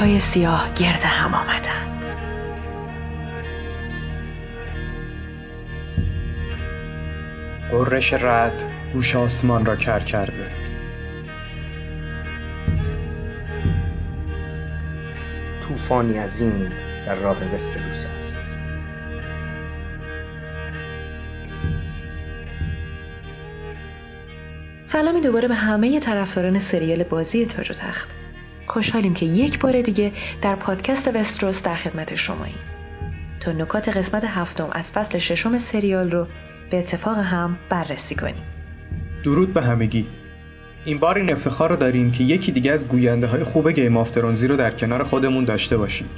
ابرهای سیاه گرد هم آمدند قررش رد گوش آسمان را کر کرده. طوفانی عظیم در راه وستروس است. سلامی دوباره به همه طرفداران سریال بازی تاج و تخت. خوشحالیم که یک بار دیگه در پادکست وستروس در خدمت شماییم. تا نکات قسمت هفتم از فصل ششم سریال رو به اتفاق هم بررسی کنیم. درود به همگی. این بار این افتخار رو داریم که یکی دیگه از گوینده های خوب گیم آف ترونزی رو در کنار خودمون داشته باشیم.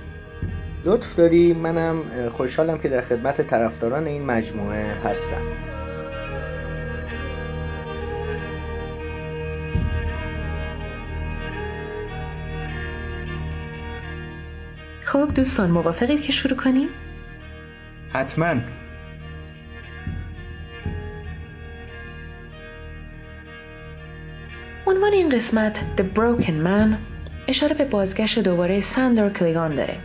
لطف داری؟ منم خوشحالم که در خدمت طرفداران این مجموعه هستم. خب دوستان موافقید که شروع کنیم؟ حتما. عنوان این قسمت The Broken Man اشاره به بازگشت دوباره ساندر کلیگان داره.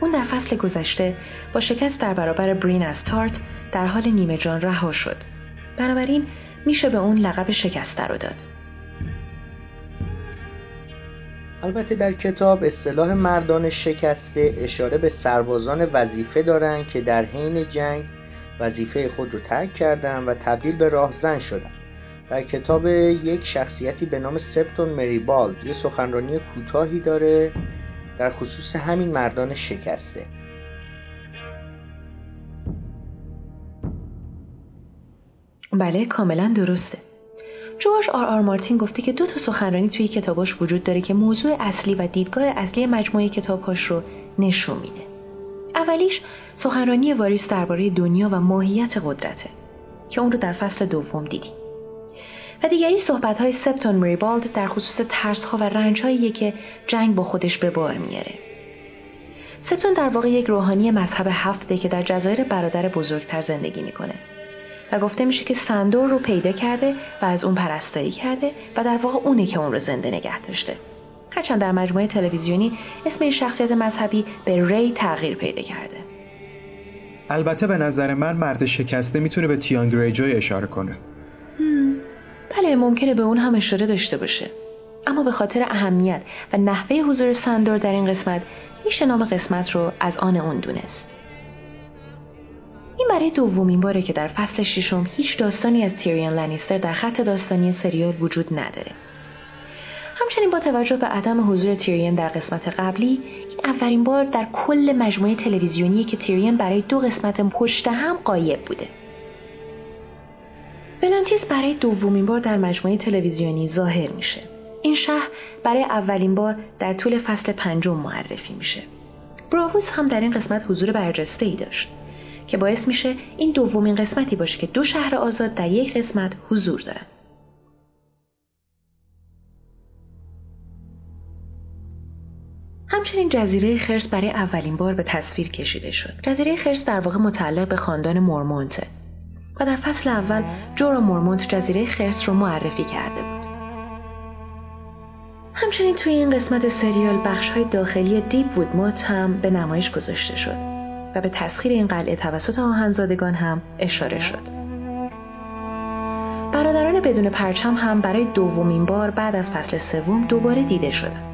اون در فصل گذشته با شکست در برابر برین از تارت در حال نیمه جان رها شد. بنابراین میشه به اون لقب شکسته رو داد. البته در کتاب اصطلاح مردان شکسته اشاره به سربازان وظیفه دارند که در حین جنگ وظیفه خود رو ترک کردند و تبدیل به راهزن شدند. در کتاب یک شخصیتی به نام سپتون مریبالد یه سخنرانی کوتاهی داره در خصوص همین مردان شکسته. بله کاملا درسته. جورج آر آر مارتین گفته که دو تا سخنرانی توی کتاباش وجود داره که موضوع اصلی و دیدگاه اصلی مجموعه کتابهاش رو نشون میده. اولیش سخنرانی واریس درباره دنیا و ماهیت قدرته که اون رو در فصل دوم دیدیم. و دیگری صحبت های سپتون مریبالد در خصوص ترس ها و رنج که جنگ با خودش به بار میاره. سپتون در واقع یک روحانی مذهب هفته که در جزایر برادر بزرگتر زندگی می‌کنه و گفته میشه که سندور رو پیدا کرده و از اون پرستاری کرده و در واقع اونه که اون رو زنده نگه داشته. هرچند در مجموعه تلویزیونی اسم این شخصیت مذهبی به ری تغییر پیدا کرده. البته به نظر من مرد شکسته می‌تونه به تیان گریجوی اشاره کنه. بله ممکنه به اون هم اشاره داشته باشه اما به خاطر اهمیت و نحوه حضور سندور در این قسمت میشه نام قسمت رو از آن اون دونست این برای دومین باره که در فصل ششم هیچ داستانی از تیریان لنیستر در خط داستانی سریال وجود نداره همچنین با توجه به عدم حضور تیریان در قسمت قبلی این اولین بار در کل مجموعه تلویزیونی که تیریان برای دو قسمت پشت هم قایب بوده ولانتیس برای دومین بار در مجموعه تلویزیونی ظاهر میشه. این شهر برای اولین بار در طول فصل پنجم معرفی میشه. براووس هم در این قسمت حضور برجسته ای داشت که باعث میشه این دومین قسمتی باشه که دو شهر آزاد در یک قسمت حضور دارن. همچنین جزیره خرس برای اولین بار به تصویر کشیده شد. جزیره خرس در واقع متعلق به خاندان مورمونته و در فصل اول جورا مورمونت جزیره خرس رو معرفی کرده بود. همچنین توی این قسمت سریال بخش های داخلی دیپ وودموت هم به نمایش گذاشته شد و به تسخیر این قلعه توسط آهنزادگان هم اشاره شد. برادران بدون پرچم هم برای دومین بار بعد از فصل سوم دوباره دیده شدند.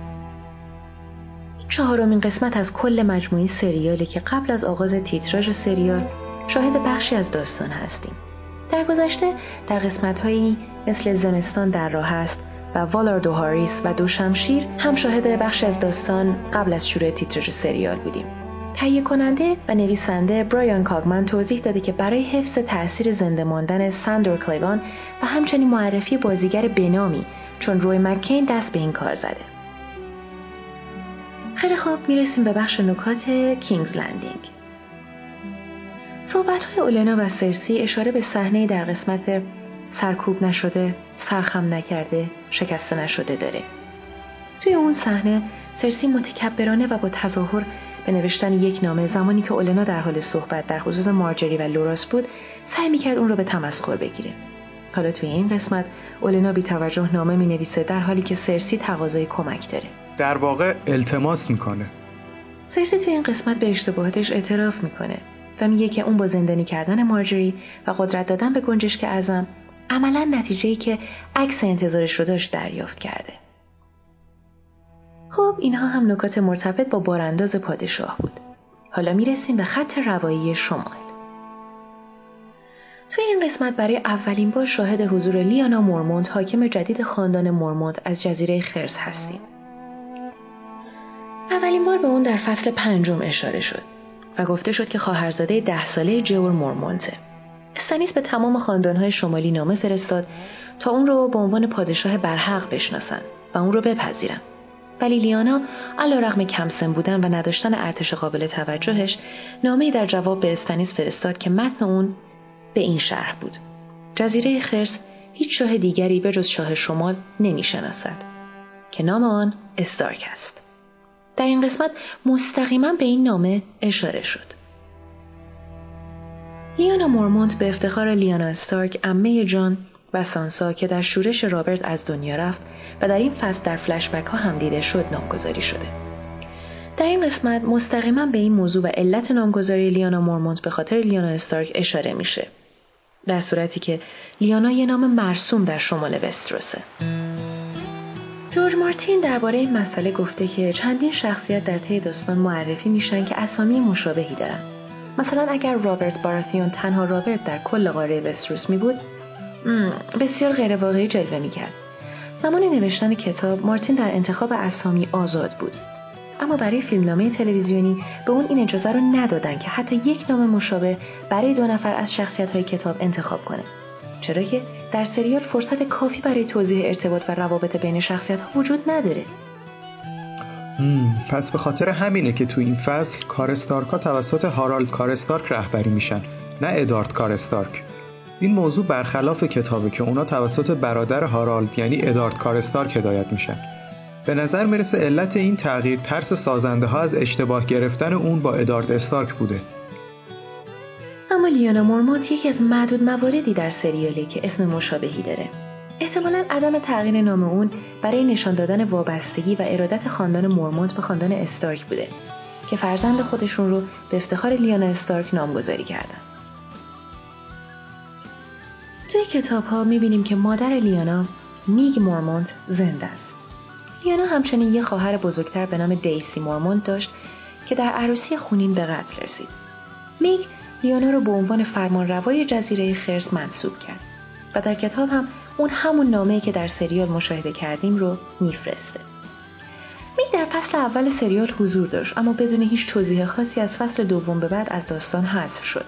چهارمین قسمت از کل مجموعه سریالی که قبل از آغاز تیتراژ سریال شاهد بخشی از داستان هستیم. در گذشته در قسمت هایی مثل زمستان در راه است و والار دو هاریس و دو شمشیر هم شاهد بخشی از داستان قبل از شروع تیتراژ سریال بودیم. تهیه کننده و نویسنده برایان کاگمن توضیح داده که برای حفظ تاثیر زنده ماندن ساندر کلیگان و همچنین معرفی بازیگر بنامی چون روی مکین دست به این کار زده. خیلی خوب می‌رسیم به بخش نکات کینگز لندینگ. صحبت های اولنا و سرسی اشاره به صحنه در قسمت سرکوب نشده، سرخم نکرده، شکسته نشده داره. توی اون صحنه سرسی متکبرانه و با تظاهر به نوشتن یک نامه زمانی که اولنا در حال صحبت در خصوص مارجری و لوراس بود سعی می‌کرد اون رو به تمسخر بگیره. حالا توی این قسمت اولنا بی توجه نامه می نویسه در حالی که سرسی تقاضای کمک داره. در واقع التماس می‌کنه سرسی توی این قسمت به اشتباهاتش اعتراف می‌کنه و میگه که اون با زندانی کردن مارجری و قدرت دادن به گنجشک ازم عملا نتیجه ای که عکس انتظارش رو داشت دریافت کرده. خب اینها هم نکات مرتبط با بارانداز پادشاه بود. حالا می‌رسیم به خط روایی شمال. توی این قسمت برای اولین بار شاهد حضور لیانا مورمونت حاکم جدید خاندان مورمونت از جزیره خرس هستیم. اولین بار به اون در فصل پنجم اشاره شد و گفته شد که خواهرزاده ده ساله جور مورمونته. استنیس به تمام خاندانهای شمالی نامه فرستاد تا اون رو به عنوان پادشاه برحق بشناسن و اون رو بپذیرن. ولی لیانا علا رغم کمسن بودن و نداشتن ارتش قابل توجهش نامه در جواب به استنیس فرستاد که متن اون به این شرح بود. جزیره خرس هیچ شاه دیگری به جز شاه شمال نمی‌شناسد که نام آن استارک است. در این قسمت مستقیما به این نامه اشاره شد. لیانا مورمونت به افتخار لیانا استارک امه جان و سانسا که در شورش رابرت از دنیا رفت و در این فصل در فلشبک ها هم دیده شد نامگذاری شده. در این قسمت مستقیما به این موضوع و علت نامگذاری لیانا مورمونت به خاطر لیانا استارک اشاره میشه. در صورتی که لیانا یه نام مرسوم در شمال وستروسه. جورج مارتین درباره این مسئله گفته که چندین شخصیت در طی داستان معرفی میشن که اسامی مشابهی دارن. مثلا اگر رابرت باراتیون تنها رابرت در کل قاره وستروس می بود بسیار غیرواقعی جلوه می کرد. زمان نوشتن کتاب مارتین در انتخاب اسامی آزاد بود. اما برای فیلمنامه تلویزیونی به اون این اجازه رو ندادن که حتی یک نام مشابه برای دو نفر از شخصیت های کتاب انتخاب کنه. چرا که در سریال فرصت کافی برای توضیح ارتباط و روابط بین شخصیت ها وجود نداره. پس به خاطر همینه که تو این فصل کارستارکا توسط هارالد کارستارک رهبری میشن نه ادارد کارستارک این موضوع برخلاف کتابه که اونا توسط برادر هارالد یعنی ادارد کارستارک هدایت میشن. به نظر می‌رسه علت این تغییر ترس سازنده ها از اشتباه گرفتن اون با ادارد استارک بوده. اما لیانا مورمونت یکی از معدود مواردی در سریالی که اسم مشابهی داره. احتمالا عدم تغییر نام اون برای نشان دادن وابستگی و ارادت خاندان مورمونت به خاندان استارک بوده که فرزند خودشون رو به افتخار لیانا استارک نامگذاری کردن. کتاب ها می‌بینیم که مادر لیانا میگ مورمونت زنده است. لیانا همچنین یه خواهر بزرگتر به نام دیسی مورمونت داشت که در عروسی خونین به قتل رسید. میگ لیانا رو به عنوان فرمانروای جزیره خرس منصوب کرد و در کتاب هم اون همون نامه که در سریال مشاهده کردیم رو میفرسته. میگ در فصل اول سریال حضور داشت اما بدون هیچ توضیح خاصی از فصل دوم به بعد از داستان حذف شد.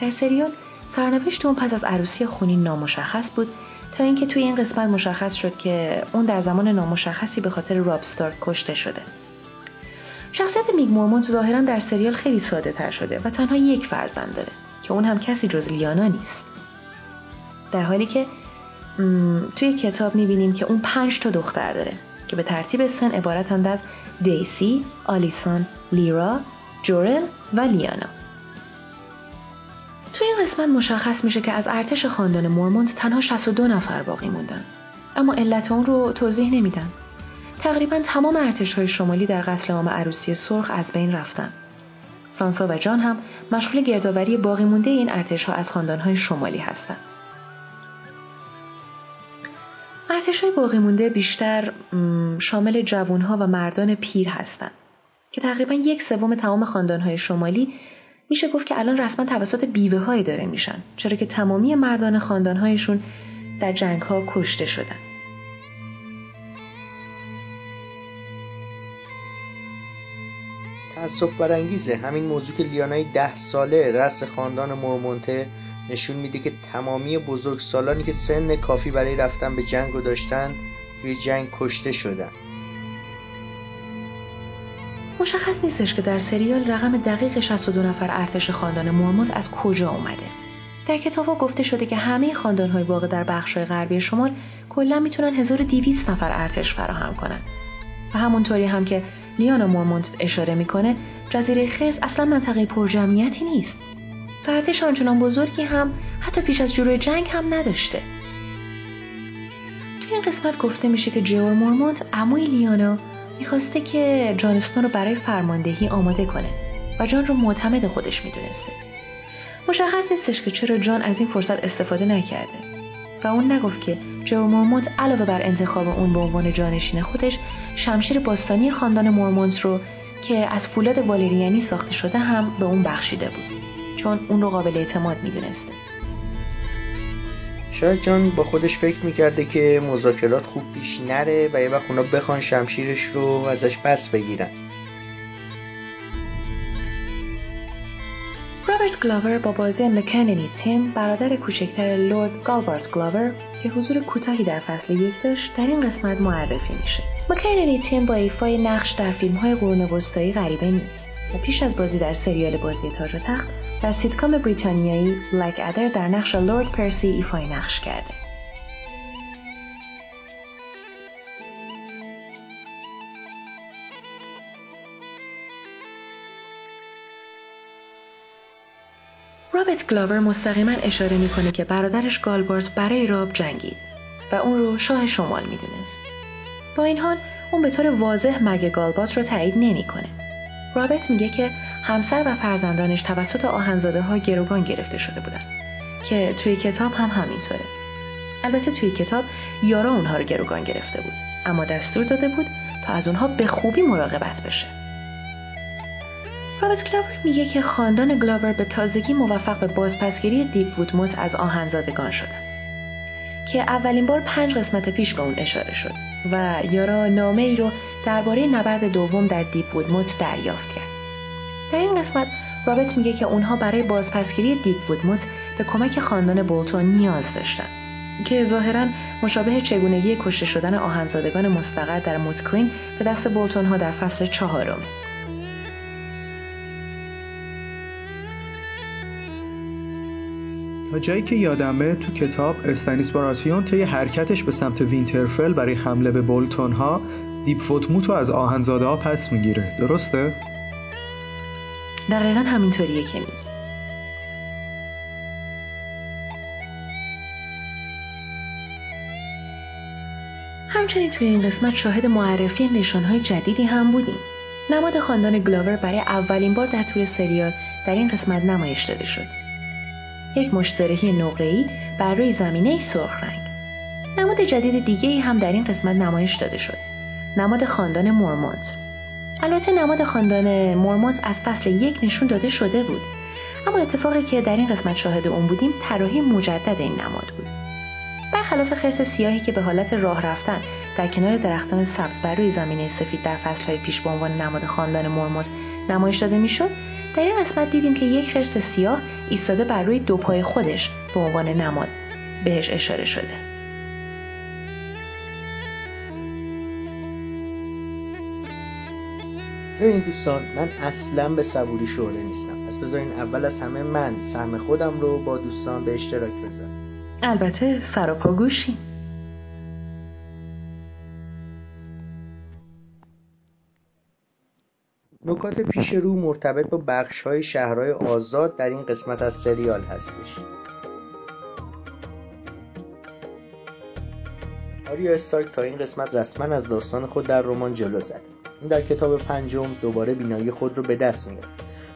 در سریال سرنوشت اون پس از عروسی خونین نامشخص بود تا اینکه توی این قسمت مشخص شد که اون در زمان نامشخصی به خاطر راب کشته شده. شخصیت میگ مورمونت ظاهرا در سریال خیلی ساده تر شده و تنها یک فرزند داره که اون هم کسی جز لیانا نیست. در حالی که توی کتاب می‌بینیم که اون پنج تا دختر داره که به ترتیب سن عبارتند از دیسی، آلیسان، لیرا، جورل و لیانا. توی این قسمت مشخص میشه که از ارتش خاندان مورمونت تنها 62 نفر باقی موندن. اما علت اون رو توضیح نمیدن. تقریبا تمام ارتش های شمالی در قتل عام عروسی سرخ از بین رفتن. سانسا و جان هم مشغول گردآوری باقی مونده این ارتش ها از خاندان های شمالی هستند. ارتش های باقی مونده بیشتر شامل جوانها و مردان پیر هستند که تقریبا یک سوم تمام خاندان های شمالی میشه گفت که الان رسما توسط بیوه های داره میشن چرا که تمامی مردان خاندان هایشون در جنگ ها کشته شدن. تأسف برانگیزه. همین موضوع که لیانای ده ساله رس خاندان مورمونته نشون میده که تمامی بزرگسالانی که سن کافی برای رفتن به جنگ رو داشتن توی جنگ کشته شدن. مشخص نیستش که در سریال رقم دقیق 62 نفر ارتش خاندان مورمونت از کجا اومده. در کتاب ها گفته شده که همه خاندان های واقع در بخش غربی شمال کلا می‌تونن 1200 نفر ارتش فراهم کنن. و همونطوری هم که لیانا مورمونت اشاره می‌کنه جزیره خرس اصلا منطقه پرجمعیتی نیست. ارتش آنچنان بزرگی هم حتی پیش از شروع جنگ هم نداشته. توی این قسمت گفته میشه که جور مورمونت عموی لیانا می‌خواسته که جان اسنو رو برای فرماندهی آماده کنه و جان رو معتمد خودش می‌دونسته. مشخص نیستش که چرا جان از این فرصت استفاده نکرده و اون نگفت که جو مورمونت علاوه بر انتخاب اون به عنوان جانشین خودش شمشیر باستانی خاندان مورمونت رو که از فولاد والریانی ساخته شده هم به اون بخشیده بود چون اون رو قابل اعتماد می‌دونسته. شاید جان با خودش فکر می‌کرده که مذاکرات خوب پیش نره و یه وقت اونا بخوان شمشیرش رو ازش پس بگیرن. رابرت گلاور با بازی مکننی تیم برادر کوچکتر لورد گالبارت گلاور که حضور کوتاهی در فصل یک داشت در این قسمت معرفی میشه. مکننی تیم با ایفای نقش در فیلم های قرون وسطایی غریبه نیست و پیش از بازی در سریال بازی تاج و تخت در سیتکام بریتانیایی Blackadder در نقش لورد پرسی ایفای نقش کرده رابرت گلاور مستقیما اشاره می‌کنه که برادرش گالبارز برای راب جنگید و اون رو شاه شمال می‌دونست. با این حال اون به طور واضح مرگ گالبات رو تایید نمی‌کنه. رابرت میگه که همسر و فرزندانش توسط آهنزاده ها گروگان گرفته شده بودن که توی کتاب هم همینطوره. البته توی کتاب یارا اونها رو گروگان گرفته بود اما دستور داده بود تا از اونها به خوبی مراقبت بشه. رابرت گلاور میگه که خاندان گلاور به تازگی موفق به بازپسگیری دیپ وودموت از آهنزادگان شدن که اولین بار پنج قسمت پیش به اون اشاره شد و یارا نامه ای رو درباره نبرد دوم در دیپ وودموت دریافت کرد در این قسمت رابرت میگه که اونها برای بازپسگیری دیپ وودموت به کمک خاندان بولتون نیاز داشتن. که ظاهرا مشابه چگونگی کشته شدن آهنزادگان مستقر در موتکلین به دست بولتون ها در فصل چهارم. تا جایی که یادمه تو کتاب استانیس براتیون طی حرکتش به سمت وینترفل برای حمله به بولتون ها دیپ وودموت رو از آهنزاده ها پس می‌گیره. درسته؟ دقیقا همینطوریه که میگی همچنین توی این قسمت شاهد معرفی نشانهای جدیدی هم بودیم نماد خاندان گلاور برای اولین بار در طول سریال در این قسمت نمایش داده شد یک مشترهی نقره‌ای بر روی زمینه سرخ رنگ. نماد جدید دیگه ای هم در این قسمت نمایش داده شد. نماد خاندان مورمونت. البته نماد خاندان مورمونت از فصل یک نشون داده شده بود. اما اتفاقی که در این قسمت شاهد اون بودیم طراحی مجدد این نماد بود. برخلاف خرس سیاهی که به حالت راه رفتن در کنار درختان سبز بر روی زمینه سفید در فصلهای پیش به عنوان نماد خاندان مرموت نمایش داده می‌شد در این قسمت دیدیم که یک خرس سیاه ایستاده بر روی دو پای خودش به عنوان نماد بهش اشاره شده ببینید دوستان من اصلا به صبوری شهره نیستم. پس بذارین اول از همه من سهم خودم رو با دوستان به اشتراک بذارم. البته سر و پا گوشیم. نکات پیش رو مرتبط با بخش های شهرهای آزاد در این قسمت از سریال هستش. آریا استارک تا این قسمت رسما از داستان خود در رمان جلو زد در کتاب پنجم دوباره بینایی خود رو به دست میاد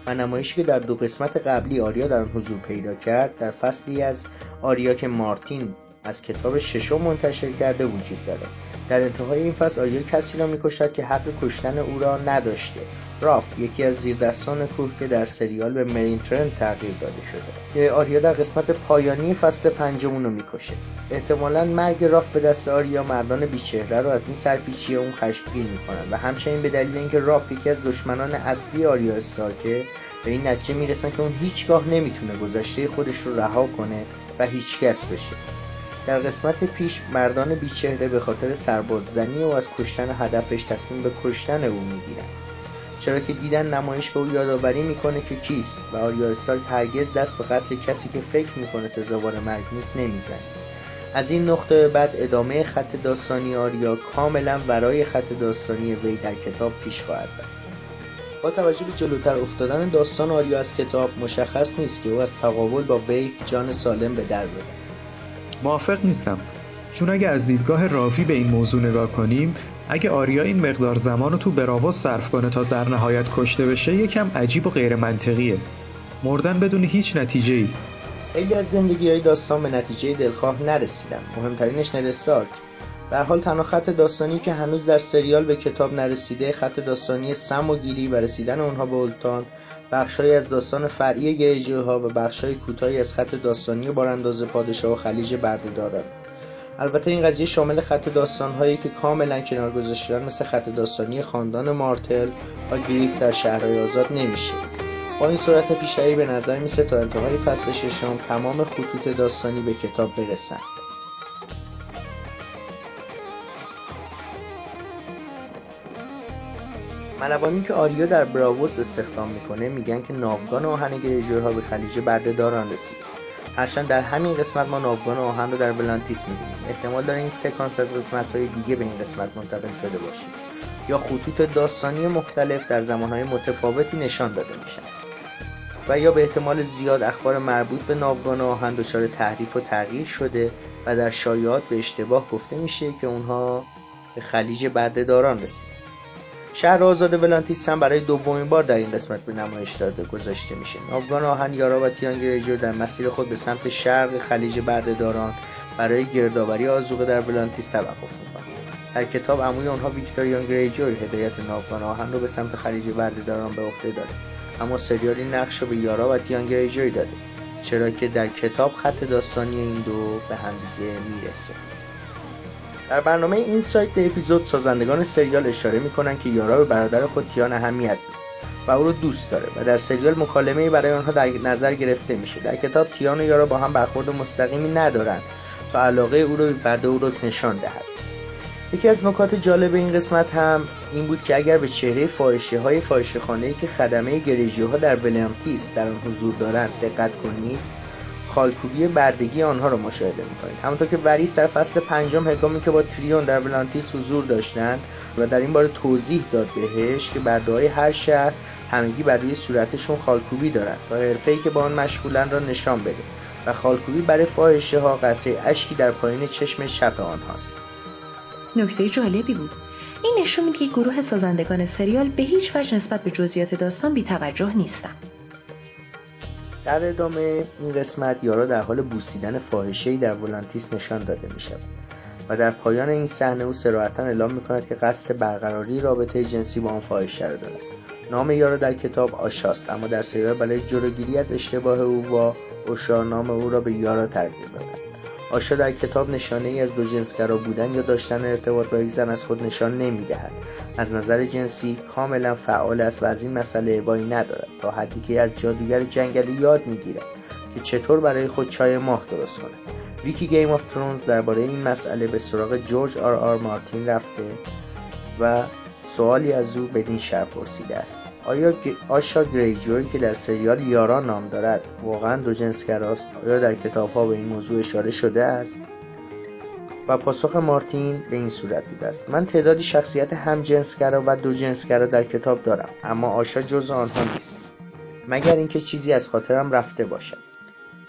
و نمایشی که در دو قسمت قبلی آریا در آن حضور پیدا کرد در فصلی از آریا که مارتین از کتاب ششم منتشر کرده وجود داره. در انتهای این فصل آریا کسی را می‌کشد که حق کشتن او را نداشته. راف یکی از زیردستان کوه که در سریال به مرین ترند تغییر داده شده. آریا در قسمت پایانی فصل پنجم اونو می‌کشه. احتمالا مرگ راف به دست آریا مردان بیچهره رو از این سرپیچی اون خشمگین می‌کنن و همچنین به دلیل اینکه راف یکی از دشمنان اصلی آریا استارکه به این نتیجه می‌رسن که اون هیچگاه نمی‌تونه گذشته خودش رو رها کنه و هیچکس بشه. در قسمت پیش مردان بیچهره به خاطر سرباز زنی و از کشتن هدفش تصمیم به کشتن او می‌گیرن چرا که دیدن نمایش به او یادآوری می‌کنه که کیست و آریا استارک هرگز دست به قتل کسی که فکر می‌کنه سزاوار مرگ نیست نمی‌زنه. از این نقطه به بعد ادامه خط داستانی آریا کاملا ورای خط داستانی وی در کتاب پیش خواهد رفت. با توجه به جلوتر افتادن داستان آریا از کتاب مشخص نیست که او از تقابل با ویف جان سالم به در ببرد. موافق نیستم. چون اگه از دیدگاه رافی به این موضوع نگاه کنیم اگه آریا این مقدار زمان رو تو براووس صرف کنه تا در نهایت کشته بشه یکم عجیب و غیر منطقیه مردن بدون هیچ نتیجه ای خیلی از زندگی های داستان به نتیجه دلخواه نرسیدن مهمترینش استارک به حال تنها خط داستانی که هنوز در سریال به کتاب نرسیده خط داستانی سم و گیلی و رسیدن اونها به اولتان بخشهایی از داستان فرعی گریجه ها و بخشهای کوتاهی از خط داستانی بارانداز پادشاه و خلیج بردهداران البته این قضیه شامل خط داستانهایی که کاملا کنار گذاشته مثل خط داستانی خاندان مارتل و گریف در شهرهای آزاد نمیشه. با این صورت پیشروی به نظر میسه تا انتهای فصل ششم تمام خطوط داستانی به کتاب برسن ملوامی که آریا در براووس استخدام می‌کنه میگن که ناوگان آهن گریجورها به خلیج داران رسید. هرچند در همین قسمت ما ناوگان آهن رو در بلانتیس می‌بینیم. احتمال داره این سکانس از قسمت های دیگه به این قسمت منتقل شده باشه. یا خطوط داستانی مختلف در زمانهای متفاوتی نشان داده میشن و یا به احتمال زیاد اخبار مربوط به ناوگان آهن دچار تحریف و تغییر شده و در شایعات به اشتباه گفته میشه که اونها به خلیج بردهداران رسید شهر آزاد ولانتیس هم برای دومین بار در این قسمت به نمایش داده گذاشته میشه. ناوگان آهن یارا و تیان در مسیر خود به سمت شرق خلیج بردهداران برای گردآوری آزوقه در ولانتیس توقف می‌کنند. در کتاب عموی آنها ویکتوریان گریجور هدایت ناوگان آهن رو به سمت خلیج بردهداران به عهده داره اما سریال این نقش رو به یارا و تیان گریجوی داده چرا که در کتاب خط داستانی این دو به همدیگه می‌رسه. در برنامه این سایت اپیزود سازندگان سریال اشاره می‌کنن که یارا به برادر خود تیان اهمیت میده و او رو دوست داره و در سریال مکالمه برای آنها در نظر گرفته میشه. در کتاب تیان و یارا با هم برخورد مستقیمی ندارن تا علاقه او رو به او رو نشان دهد. یکی از نکات جالب این قسمت هم این بود که اگر به چهره فاحشه های فاحشه که خدمه گریجی ها در ولنتیس در آن حضور دارند دقت کنید خالکوبی بردگی آنها را مشاهده می‌کنید. همونطور که وریس در فصل پنجم هنگامی که با تریون در ولانتیس حضور داشتند و در این باره توضیح داد بهش که برده های هر شهر همگی بر روی صورتشون خالکوبی دارند تا حرفه که با آن مشغولن را نشان بده و خالکوبی برای فاحشه ها قطره اشکی در پایین چشم چپ آنهاست نکته جالبی بود. این نشون میده که گروه سازندگان سریال به هیچ وجه نسبت به جزئیات داستان بیتوجه نیستن در ادامه این قسمت یارا در حال بوسیدن فاحشهای در ولانتیس نشان داده می شود و در پایان این صحنه او سراحتا اعلام می کند که قصد برقراری رابطه جنسی با آن فاحشه را دارد. نام یارا در کتاب آشاست اما در سریال برای جلوگیری از اشتباه او با اوشا نام او را به یارا تغییر دادند. آشا در کتاب نشانه ای از دو جنسگرا بودن یا داشتن ارتباط با یک زن از خود نشان نمی‌دهد. از نظر جنسی کاملا فعال است و از این مسئله ابایی ندارد تا حدی که از جادوگر جنگلی یاد می‌گیرد که چطور برای خود چای ماه درست کند. ویکی Game of Thrones درباره این مسئله به سراغ جورج آر آر مارتین رفته و سوالی از او بدین شرح پرسیده است. آشا گریجوی که در سریال یارا نام دارد واقعا جنسگراست؟ آیا در کتاب ها به این موضوع اشاره شده است؟ و پاسخ مارتین به این صورت بوده است. من تعدادی شخصیت هم جنسگرا و دو جنسگرا در کتاب دارم اما آشا جز آنها نیست. مگر اینکه چیزی از خاطرم رفته باشد.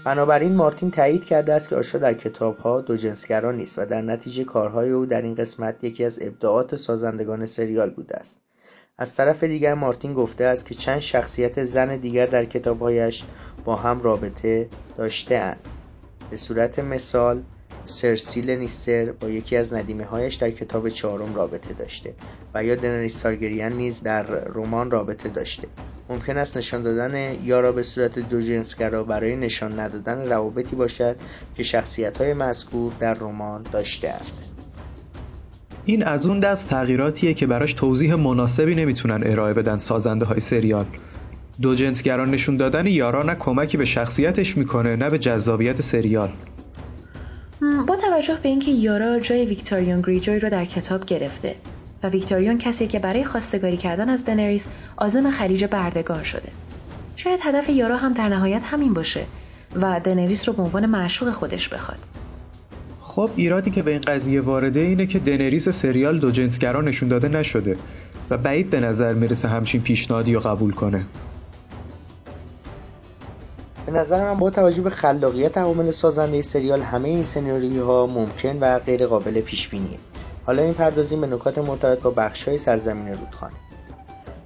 بنابراین مارتین تایید کرده است که آشا در کتاب ها دو جنسگرا نیست و در نتیجه کارهای او در این قسمت یکی از ابداعات سازندگان سریال بوده است. از طرف دیگر مارتین گفته است که چند شخصیت زن دیگر در کتابهایش با هم رابطه داشته به صورت مثال سرسی لنیستر با یکی از هایش در کتاب چهارم رابطه داشته و یا دنریس تارگریان نیز در رمان رابطه داشته. ممکن است نشان دادن یارا به صورت دو جنسگرا برای نشان ندادن روابطی باشد که شخصیت های مذکور در رمان داشته است این از اون دست تغییراتیه که براش توضیح مناسبی نمی‌تونن ارائه بدن سازنده های سریال. دو جنسگران نشون دادن یارا نه کمکی به شخصیتش می‌کنه نه به جذابیت سریال. با توجه به اینکه یارا جای ویکتوریون گریجوی رو در کتاب گرفته و ویکتوریون کسی که برای خواستگاری کردن از دنریس آزم خلیج بردگان شده. شاید هدف یارا هم در نهایت همین باشه و دنریس رو به عنوان معشوق خودش بخواد. خب ایرادی که به این قضیه وارده اینه که دنریس سریال دو جنسگرا نشون داده نشده و بعید به نظر می‌رسه همچین پیشنهادی رو قبول کنه. به نظر من با توجه به خلاقیت عوامل سازنده سریال همه این سناریوها ممکن و غیر قابل پیش بینیه حالا این پردازیم به نکات مرتبط با بخشهای سرزمین رودخانه.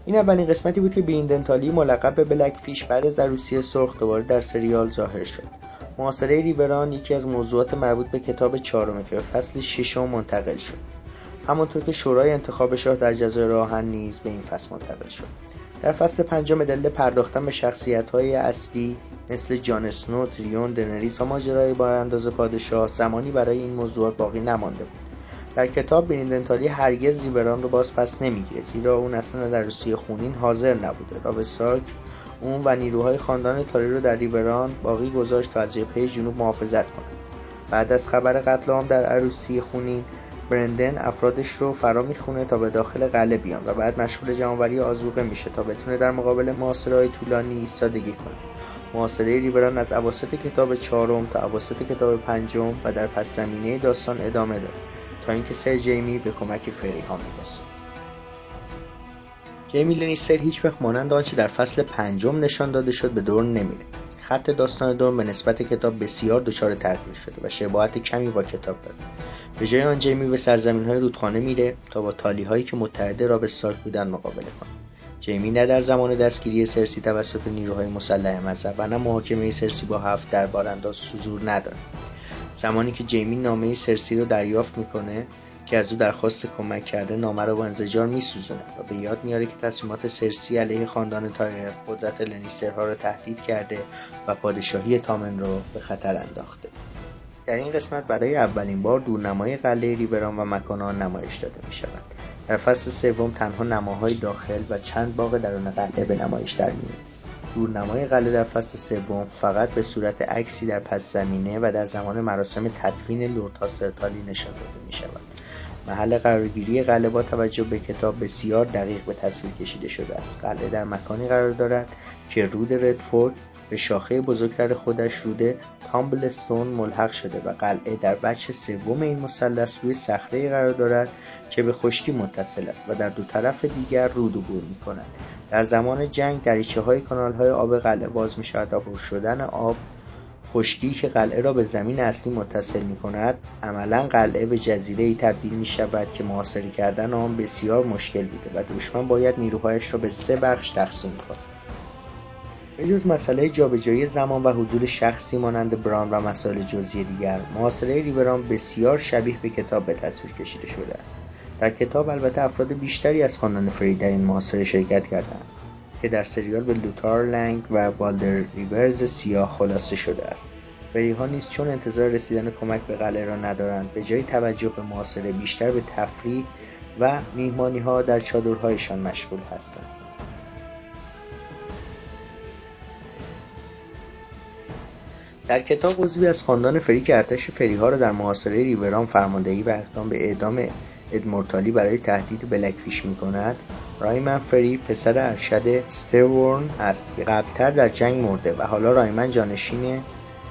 این اولین قسمتی بود که بریندنتالی ملقب به بلک فیش بعد از عروسی سرخ دوباره در سریال ظاهر شد. معاصره ریوران یکی از موضوعات مربوط به کتاب چهارم که به فصل ششم منتقل شد. همانطور که شورای انتخاب شاه در جزایر راهن نیز به این فصل منتقل شد. در فصل پنجم دلیل پرداختن به شخصیت‌های اصلی مثل جان اسنو، تریون، دنریس و ماجرای بارانداز پادشاه زمانی برای این موضوعات باقی نمانده بود. در کتاب بریندنتالی هرگز ریبران رو باز پس نمی‌گیره زیرا اون اصلا در روسیه خونین حاضر نبوده راب اون و نیروهای خاندان تاری رو در ریبران باقی گذاشت تا از جبهه جنوب محافظت کنند. بعد از خبر قتل عام در عروسی خونین برندن افرادش رو فرا می‌خونه تا به داخل قلعه بیان و بعد مشغول جمعآوری آزوقه میشه تا بتونه در مقابل معاصرهای طولانی ایستادگی کنه. معاصره ریوران از اواسط کتاب چهارم تا اواسط کتاب پنجم و در پس زمینه داستان ادامه داره تا اینکه سر جیمی به کمک فری ها می‌رسه. جیمی لنیستر هیچ وقت مانند آنچه در فصل پنجم نشان داده شد به دور نمیره. خط داستان دورن به نسبت کتاب بسیار دچار تغییر شده و شباهت کمی با کتاب داره. به جای آن جیمی به سرزمین های رودخانه میره تا با تالی هایی که متحد را به سارک بودن مقابله کنه. جیمی نه در زمان دستگیری سرسی توسط نیروهای مسلح مذهب و نه محاکمه سرسی با هفت انداز حضور نداره. زمانی که جیمی نامه سرسی رو دریافت می‌کنه که از او درخواست کمک کرده نامه رو با انزجار میسوزونه و به یاد میاره که تصمیمات سرسی علیه خاندان تایر قدرت لنیسترها رو تهدید کرده و پادشاهی تامن رو به خطر انداخته در این قسمت برای اولین بار دورنمای قلعه ریبران و مکان آن نمایش داده می شود. در فصل سوم تنها نماهای داخل و چند باغ درون قلعه به نمایش در میاد. دورنمای قلعه در فصل سوم فقط به صورت عکسی در پس زمینه و در زمان مراسم تدفین لورد هاسرتالی نشان داده می شود. محل قرارگیری قلعه با توجه به کتاب بسیار دقیق به تصویر کشیده شده است. قلعه در مکانی قرار دارد که رود ردفورد به شاخه بزرگتر خودش روده تامبلستون ملحق شده و قلعه در بچه سوم این مثلث روی صخره قرار دارد که به خشکی متصل است و در دو طرف دیگر رود عبور می کند. در زمان جنگ دریچه های کانال های آب قلعه باز می شود و شدن آب خشکی که قلعه را به زمین اصلی متصل می کند عملا قلعه به جزیره ای تبدیل می شود که محاصره کردن آن بسیار مشکل بوده و دشمن باید نیروهایش را به سه بخش تقسیم کند. به جز مسئله جابجایی زمان و حضور شخصی مانند بران و مسائل جزئی دیگر محاصره ریوران بسیار شبیه به کتاب به تصویر کشیده شده است. در کتاب البته افراد بیشتری از خاندان فری در این محاصره شرکت کردند که در سریال به لوتار لنگ و بالدر ریورز سیاه خلاصه شده است. فری ها نیز چون انتظار رسیدن کمک به قلعه را ندارند به جای توجه به محاصره بیشتر به تفریح و میهمانی ها در چادرهایشان مشغول هستند. در کتاب عضوی از خاندان فری که ارتش فریها را در محاصره ریوران فرماندهی و اقدام به اعدام ادمورتالی برای تهدید بلکفیش می کند رایمن فری پسر ارشد ستورن است که قبلتر در جنگ مرده و حالا رایمن جانشین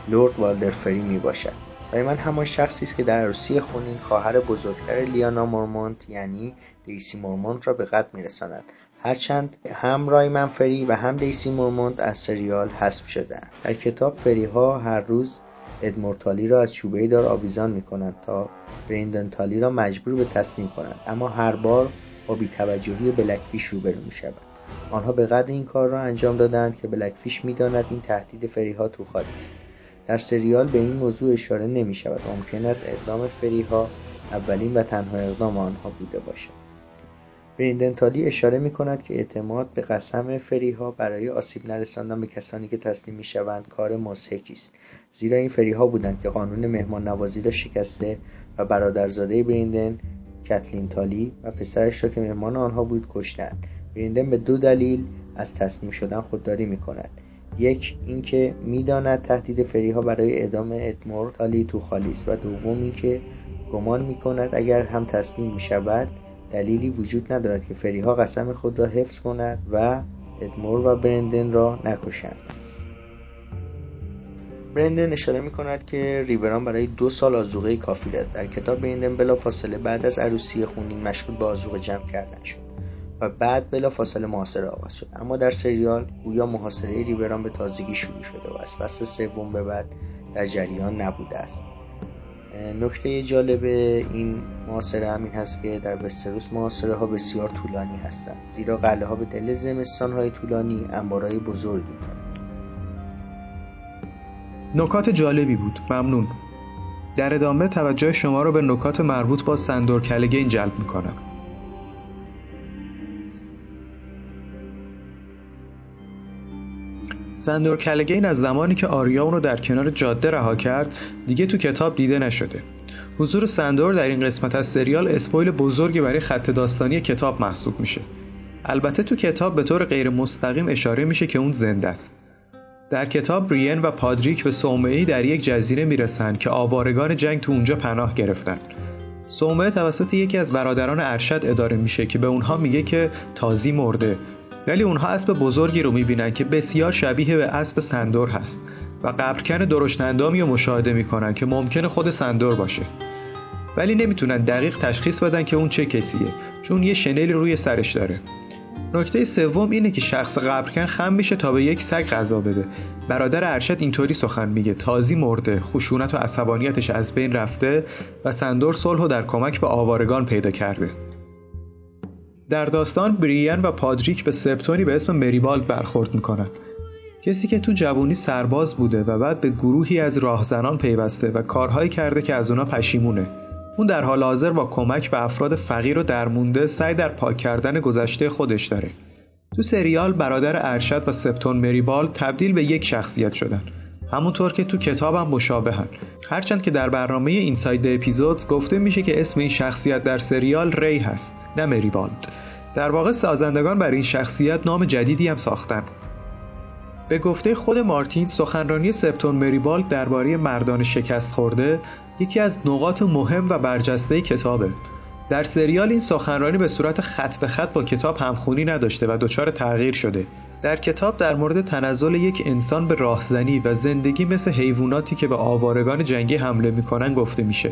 لورد والدر فری می باشد رایمن همان شخصی است که در عروسی خونین خواهر بزرگتر لیانا مورمونت یعنی دیسی مورمونت را به قتل میرساند. هرچند هم رایمن فری و هم دیسی مورمونت از سریال حذف شدهاند. در کتاب فریها هر روز ادمورتالی را از چوبه دار آویزان می کنند تا بریندنتالی را مجبور به تسلیم کنند. اما هر بار با بیتوجهی بلکفیش روبرو می شود آنها به قدر این کار را انجام دادند که بلکفیش می‌داند این تهدید فریها توخالی است. در سریال به این موضوع اشاره نمی شود ممکن است اقدام فریها اولین و تنها اقدام آنها بوده باشد. بریندنتالی اشاره می کند که اعتماد به قسم فریها برای آسیب نرساندن به کسانی که تسلیم می شوند کار مضحکی است. زیرا این فریها بودند که قانون مهمان نوازی را شکسته و برادرزاده بریندن کتلین تالی و پسرش را که مهمان آنها بود کشتند. بریندن به دو دلیل از تسلیم شدن خودداری می کند یک اینکه می‌داند تهدید فریها برای اعدام ادمور تالی تو خالی است. و دوم اینکه گمان می کند اگر هم تسلیم می شود دلیلی وجود ندارد که فریها قسم خود را حفظ کند و ادمور و برندن را نکشند. برندن اشاره می کند که ریوران برای دو سال آزوغه کافی داد در کتاب برندن بلا فاصله بعد از عروسی خونین مشغول به آزوغه جمع کردن شد و بعد بلا فاصله محاصره آغاز شد. اما در سریال گویا محاصره ریوران به تازگی شروع شده و از فصل سوم به بعد در جریان نبوده است. نکته جالب این معاصره همین هست که در وستروس معاصره ها بسیار طولانی هستند زیرا قله ها به دل زمستان های طولانی انبارهای بزرگی نکات جالبی بود. ممنون. در ادامه توجه شما رو به نکات مربوط با سندور کلگین جلب می‌کنم. سندور کلگین از زمانی که آریا اون رو در کنار جاده رها کرد دیگه تو کتاب دیده نشده. حضور سندور در این قسمت از سریال اسپویل بزرگی برای خط داستانی کتاب محسوب میشه. البته تو کتاب به طور غیر مستقیم اشاره میشه که اون زنده است. در کتاب برین و پادریک به صومعی در یک جزیره می‌رسن که آوارگان جنگ تو اونجا پناه گرفتن صومعه توسط یکی از برادران ارشد اداره میشه که به اونها میگه که تازی مرده. ولی اونها اسب بزرگی رو می‌بینن که بسیار شبیه به اسب سندور هست و قبرکن درشتندامی رو مشاهده می‌کنن که ممکنه خود سندور باشه. ولی نمی‌تونن دقیق تشخیص بدن که اون چه کسیه چون یه شنلی روی سرش داره. نکته سوم اینه که شخص قبرکن خم میشه تا به یک سگ غذا بده. برادر ارشد اینطوری سخن میگه. تازی مرده خشونت و عصبانیتش از بین رفته و سندور صلح در کمک به آوارگان پیدا کرده. در داستان بریان و پادریک به سپتونی به اسم مریبالد برخورد می‌کنن. کسی که تو جوانی سرباز بوده و بعد به گروهی از راهزنان پیوسته و کارهایی کرده که از اونا پشیمونه. اون در حال حاضر با کمک به افراد فقیر و درمونده سعی در پاک کردن گذشته خودش داره. تو سریال برادر ارشد و سپتون مریبال تبدیل به یک شخصیت شدن. همونطور که تو کتابم مشابهن. هرچند که در برنامه اینساید اپیزودز گفته میشه که اسم این شخصیت در سریال ری هست نه مریبالد. در واقع سازندگان بر این شخصیت نام جدیدی هم ساختن. به گفته خود مارتین سخنرانی سپتون مریبالد درباره مردان شکست خورده یکی از نقاط مهم و برجسته کتابه. در سریال این سخنرانی به صورت خط به خط با کتاب همخونی نداشته و دچار تغییر شده. در کتاب در مورد تنزل یک انسان به راهزنی و زندگی مثل حیواناتی که به آوارگان جنگی حمله می‌کنن گفته میشه.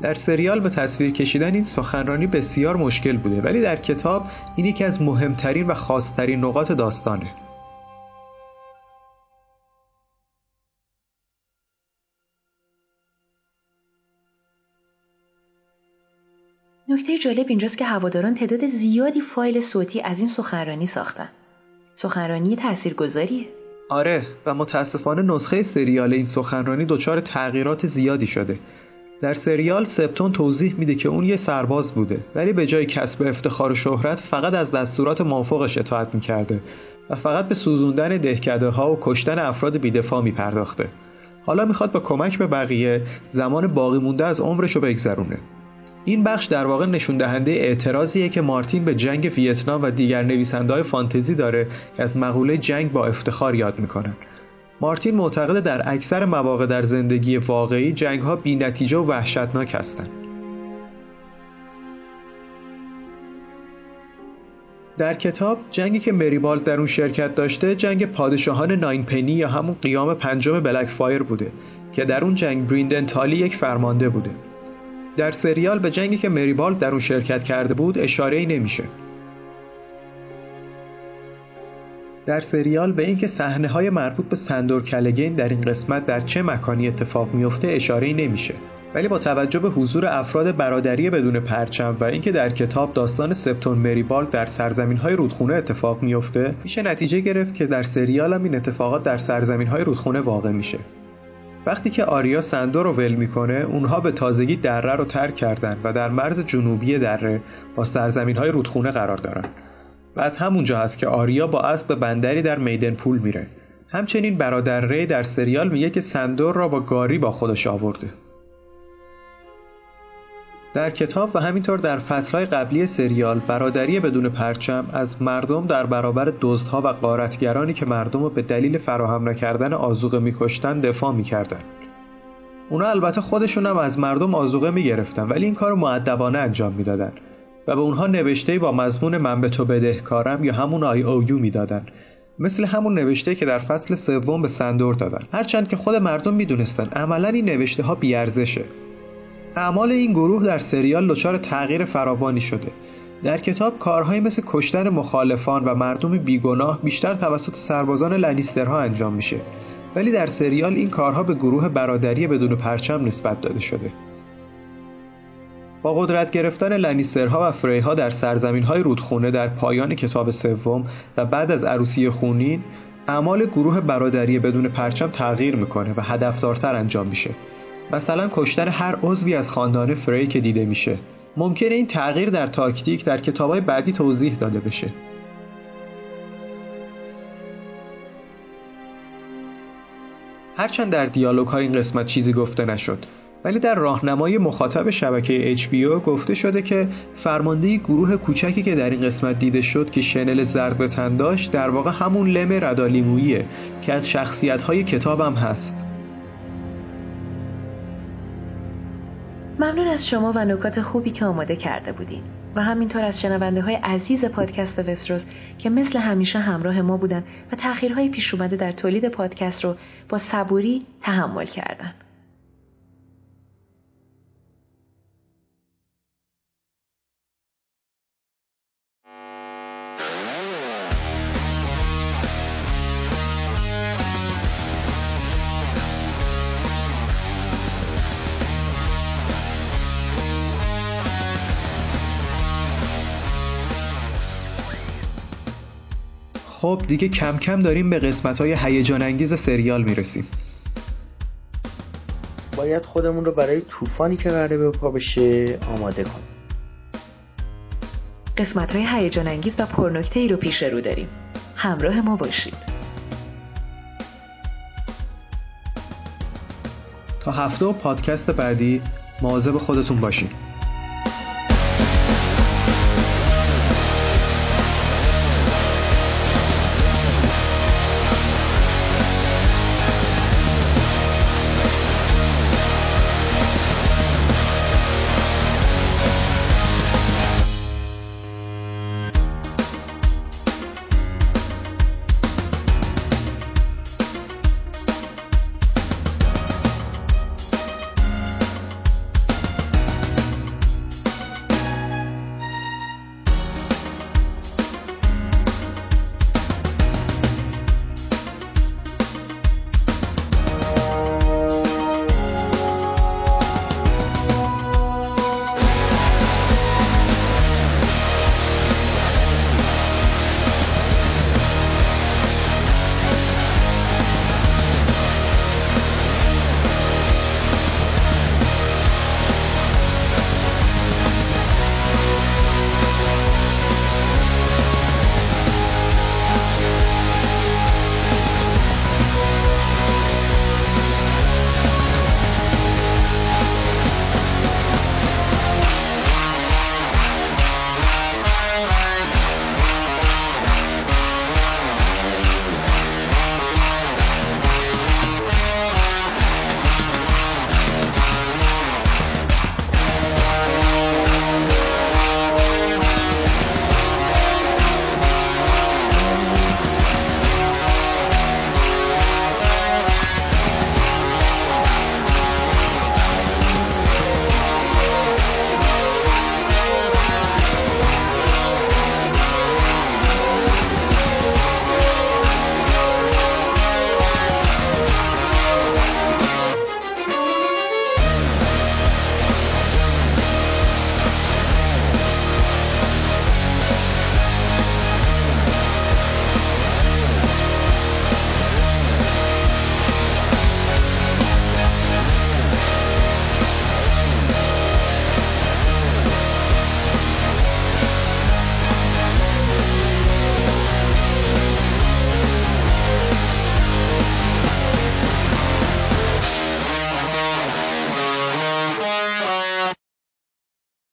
در سریال به تصویر کشیدن این سخنرانی بسیار مشکل بوده ولی در کتاب این یکی از مهمترین و خاصترین نقاط داستانه. نکته جالب اینجاست که هواداران تعداد زیادی فایل صوتی از این سخنرانی ساختن. سخنرانی تاثیرگذاریه. آره و متاسفانه نسخه سریال این سخنرانی دچار تغییرات زیادی شده. در سریال سپتون توضیح میده که اون یه سرباز بوده ولی به جای کسب افتخار و شهرت فقط از دستورات موافقش اطاعت می‌کرده و فقط به سوزوندن دهکده ها و کشتن افراد بیدفاع میپرداخته. حالا می‌خواد با کمک به بقیه زمان باقی مونده از عمرش رو بگذرونه. این بخش در واقع نشون دهنده اعتراضیه که مارتین به جنگ ویتنام و دیگر نویسنده فانتزی داره که از مقوله جنگ با افتخار یاد می‌کنن. مارتین معتقد در اکثر مواقع در زندگی واقعی جنگ ها و وحشتناک هستند. در کتاب جنگی که مریبالد در اون شرکت داشته جنگ پادشاهان ناین پنی یا همون قیام پنجم بلک فایر بوده که در اون جنگ بریندن تالی یک فرمانده بوده در سریال به جنگی که مریبال در اون شرکت کرده بود اشاره ای نمیشه. در سریال به اینکه صحنه های مربوط به سندور کلگین در این قسمت در چه مکانی اتفاق میفته اشاره ای نمیشه. ولی با توجه به حضور افراد برادری بدون پرچم و اینکه در کتاب داستان سپتون مریبال در سرزمین های رودخونه اتفاق میفته میشه نتیجه گرفت که در سریال هم این اتفاقات در سرزمین های رودخونه واقع میشه وقتی که آریا سندو رو ول می‌کنه اونها به تازگی دره رو ترک کردن و در مرز جنوبی دره با سرزمین های رودخونه قرار دارن. و از همونجا هست که آریا با اسب به بندری در میدن پول میره. همچنین برادر ری در سریال میگه که سندور را با گاری با خودش آورده. در کتاب و همینطور در فصلهای قبلی سریال برادری بدون پرچم از مردم در برابر دزدها و قارتگرانی که مردم رو به دلیل فراهم نکردن آزوقه میکشتن دفاع می‌کردن. اونا البته خودشون هم از مردم آزوقه می‌گرفتن ولی این کار معدبانه انجام می‌دادن و به اونها نوشته با مضمون من به تو بدهکارم یا همون آی او یو می‌دادن. مثل همون نوشته که در فصل سوم به سندور دادن. هرچند که خود مردم می‌دونستن عملا این نوشته ها بیارزشه. اعمال این گروه در سریال دچار تغییر فراوانی شده. در کتاب کارهایی مثل کشتن مخالفان و مردم بیگناه بیشتر توسط سربازان لنیسترها انجام میشه. ولی در سریال این کارها به گروه برادری بدون پرچم نسبت داده شده. با قدرت گرفتن لنیسترها و فریها در سرزمین های رودخونه در پایان کتاب سوم و بعد از عروسی خونین اعمال گروه برادری بدون پرچم تغییر می‌کنه و هدفدارتر انجام میشه. مثلا کشتن هر عضوی از خاندان فری که دیده میشه. ممکنه این تغییر در تاکتیک در کتابهای بعدی توضیح داده بشه. هرچند در دیالوگ های این قسمت چیزی گفته نشد ولی در راهنمای مخاطب شبکه HBO گفته شده که فرمانده گروه کوچکی که در این قسمت دیده شد که شنل زرد به تن داشت در واقع همون لم ردالیمویه که از شخصیت های کتابم هست. ممنون از شما و نکات خوبی که آماده کرده بودین و همینطور از شنونده های عزیز پادکست وستروس که مثل همیشه همراه ما بودن و تأخیرهای پیش اومده در تولید پادکست رو با صبوری تحمل کردن. خب دیگه کم کم داریم به قسمت های هیجان انگیز سریال می‌رسیم. باید خودمون رو برای طوفانی که قراره به پا بشه آماده کنیم. قسمت های هیجان انگیز و پرنکته ای رو پیش رو داریم. همراه ما باشید. تا هفته و پادکست بعدی مواظب خودتون باشین.